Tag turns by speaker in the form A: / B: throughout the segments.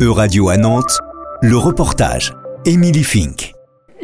A: Euradio à Nantes, le reportage. Émilie Fink.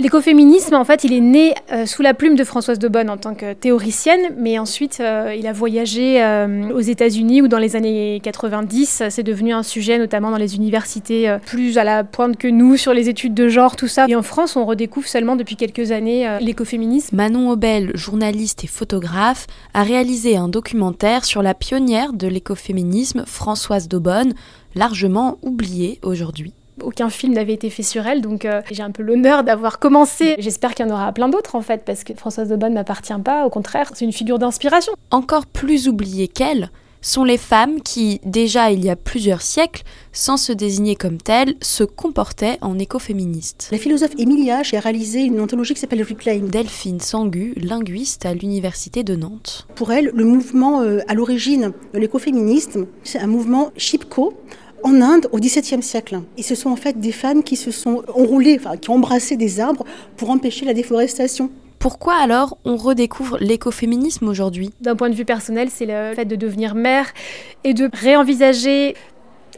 B: L'écoféminisme, en fait, il est né euh, sous la plume de Françoise de Bonne en tant que théoricienne, mais ensuite, euh, il a voyagé euh, aux États-Unis où, dans les années 90, c'est devenu un sujet, notamment dans les universités plus à la pointe que nous sur les études de genre, tout ça. Et en France, on redécouvre seulement depuis quelques années l'écoféminisme.
C: Manon Aubel, journaliste et photographe, a réalisé un documentaire sur la pionnière de l'écoféminisme, Françoise Daubonne, largement oubliée aujourd'hui.
B: Aucun film n'avait été fait sur elle, donc euh, j'ai un peu l'honneur d'avoir commencé. J'espère qu'il y en aura plein d'autres en fait, parce que Françoise de Bonne ne m'appartient pas, au contraire, c'est une figure d'inspiration.
C: Encore plus oubliées qu'elle sont les femmes qui, déjà il y a plusieurs siècles, sans se désigner comme telles, se comportaient en écoféministes.
D: La philosophe Emilia a réalisé une anthologie qui s'appelle Reclaim.
C: Delphine Sangu, linguiste à l'université de Nantes.
D: Pour elle, le mouvement euh, à l'origine de l'écoféminisme, c'est un mouvement chipko en Inde au XVIIe siècle. Et ce sont en fait des femmes qui se sont enroulées, enfin, qui ont embrassé des arbres pour empêcher la déforestation.
C: Pourquoi alors on redécouvre l'écoféminisme aujourd'hui?
B: D'un point de vue personnel, c'est le fait de devenir mère et de réenvisager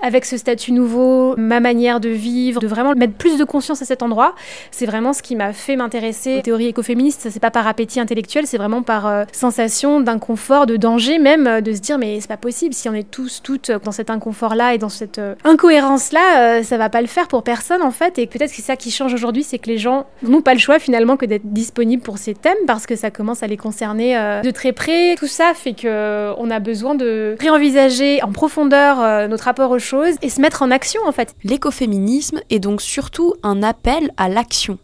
B: avec ce statut nouveau, ma manière de vivre, de vraiment mettre plus de conscience à cet endroit. C'est vraiment ce qui m'a fait m'intéresser aux théories écoféministes. C'est pas par appétit intellectuel, c'est vraiment par euh, sensation d'inconfort, de danger même, euh, de se dire mais c'est pas possible si on est tous, toutes dans cet inconfort-là et dans cette euh, incohérence-là, ça va pas le faire pour personne en fait. Et peut-être que c'est ça qui change aujourd'hui, c'est que les gens n'ont pas le choix finalement que d'être disponibles pour ces thèmes parce que ça commence à les concerner de très près. Tout ça fait que on a besoin de réenvisager en profondeur notre rapport aux et se mettre en action en fait.
C: L'écoféminisme est donc surtout un appel à l'action.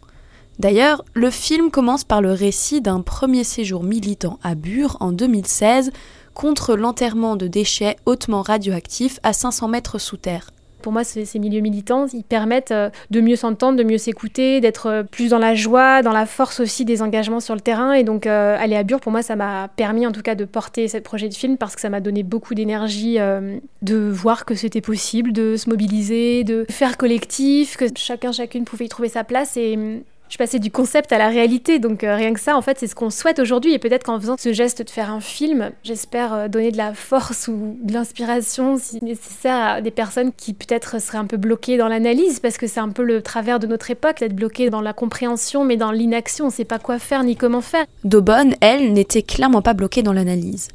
C: D'ailleurs, le film commence par le récit d'un premier séjour militant à Bure en 2016 contre l'enterrement de déchets hautement radioactifs à 500 mètres sous terre.
B: Pour moi, ces, milieux militants, permettent euh, de mieux s'entendre, de mieux s'écouter, d'être euh, plus dans la joie, dans la force aussi des engagements sur le terrain. Et donc, euh, aller à Bure, pour moi, ça m'a permis en tout cas de porter ce projet de film parce que ça m'a donné beaucoup d'énergie de voir que c'était possible, de se mobiliser, de faire collectif, que chacun, chacune pouvait y trouver sa place. Je passais du concept à la réalité. Donc euh, rien que ça, en fait, c'est ce qu'on souhaite aujourd'hui. Et peut-être qu'en faisant ce geste de faire un film, j'espère euh, donner de la force ou de l'inspiration, si nécessaire, à des personnes qui peut-être seraient un peu bloquées dans l'analyse, parce que c'est un peu le travers de notre époque, d'être bloqué dans la compréhension, mais dans l'inaction. On ne sait pas quoi faire ni comment faire.
C: Daubonne, elle, n'était clairement pas bloquée dans l'analyse.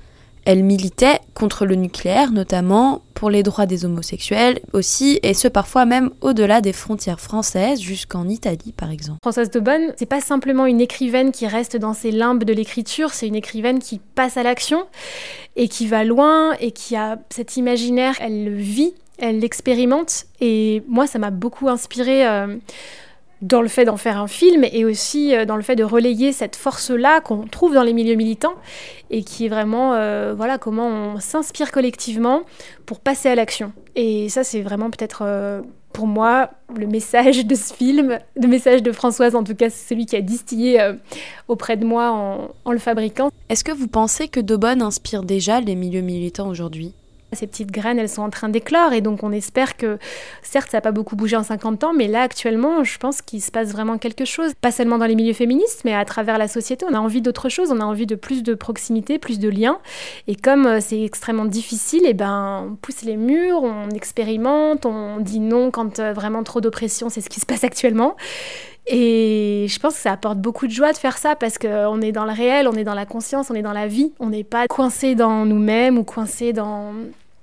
C: Elle militait contre le nucléaire notamment, pour les droits des homosexuels aussi, et ce parfois même au-delà des frontières françaises, jusqu'en Italie par exemple.
B: Françoise Bonne, c'est pas simplement une écrivaine qui reste dans ses limbes de l'écriture, c'est une écrivaine qui passe à l'action et qui va loin et qui a cet imaginaire, elle le vit, elle l'expérimente, et moi ça m'a beaucoup inspiré. Euh, dans le fait d'en faire un film et aussi euh, dans le fait de relayer cette force-là qu'on trouve dans les milieux militants et qui est vraiment euh, voilà comment on s'inspire collectivement pour passer à l'action. Et ça c'est vraiment peut-être euh, pour moi le message de ce film, le message de Françoise en tout cas celui qui a distillé auprès de moi en, en le fabriquant.
C: Est-ce que vous pensez que Daubonne inspire déjà les milieux militants aujourd'hui?
B: Ces petites graines, elles sont en train d'éclore et donc on espère que, certes, ça n'a pas beaucoup bougé en 50 ans, mais là, actuellement, je pense qu'il se passe vraiment quelque chose. Pas seulement dans les milieux féministes, mais à travers la société. On a envie d'autre chose, on a envie de plus de proximité, plus de liens. Et comme euh, c'est extrêmement difficile, et eh ben, on pousse les murs, on expérimente, on dit non quand euh, vraiment trop d'oppression, c'est ce qui se passe actuellement. Je pense que ça apporte beaucoup de joie de faire ça parce qu'on est dans le réel, on est dans la conscience, on est dans la vie. On n'est pas coincé dans nous-mêmes ou coincé dans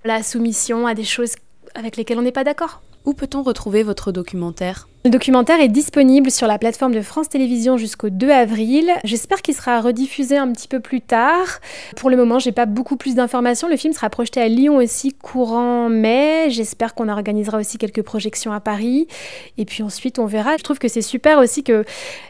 B: la soumission à des choses avec lesquelles on n'est pas d'accord.
C: Où peut-on retrouver votre documentaire?
B: Le documentaire est disponible sur la plateforme de France Télévisions jusqu'au 2 avril. J'espère qu'il sera rediffusé un petit peu plus tard. Pour le moment, j'ai pas beaucoup plus d'informations. Le film sera projeté à Lyon aussi courant mai. J'espère qu'on organisera aussi quelques projections à Paris. Et puis ensuite, on verra. Je trouve que c'est super aussi que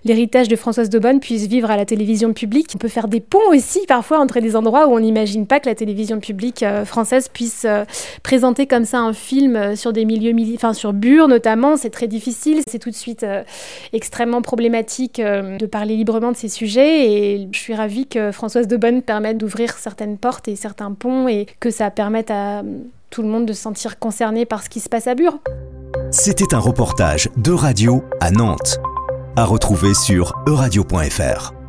B: l'héritage de Françoise Daubonne puisse vivre à la télévision publique. On peut faire des ponts aussi parfois entre des endroits où on n'imagine pas que la télévision publique euh, française puisse euh, présenter comme ça un film euh, sur des milieux, enfin sur Bure notamment. C'est très difficile c'est tout de suite euh, extrêmement problématique euh, de parler librement de ces sujets et je suis ravie que Françoise de Bonne permette d'ouvrir certaines portes et certains ponts et que ça permette à tout le monde de se sentir concerné par ce qui se passe à Bure.
A: C'était un reportage de radio à Nantes, à retrouver sur euradio.fr.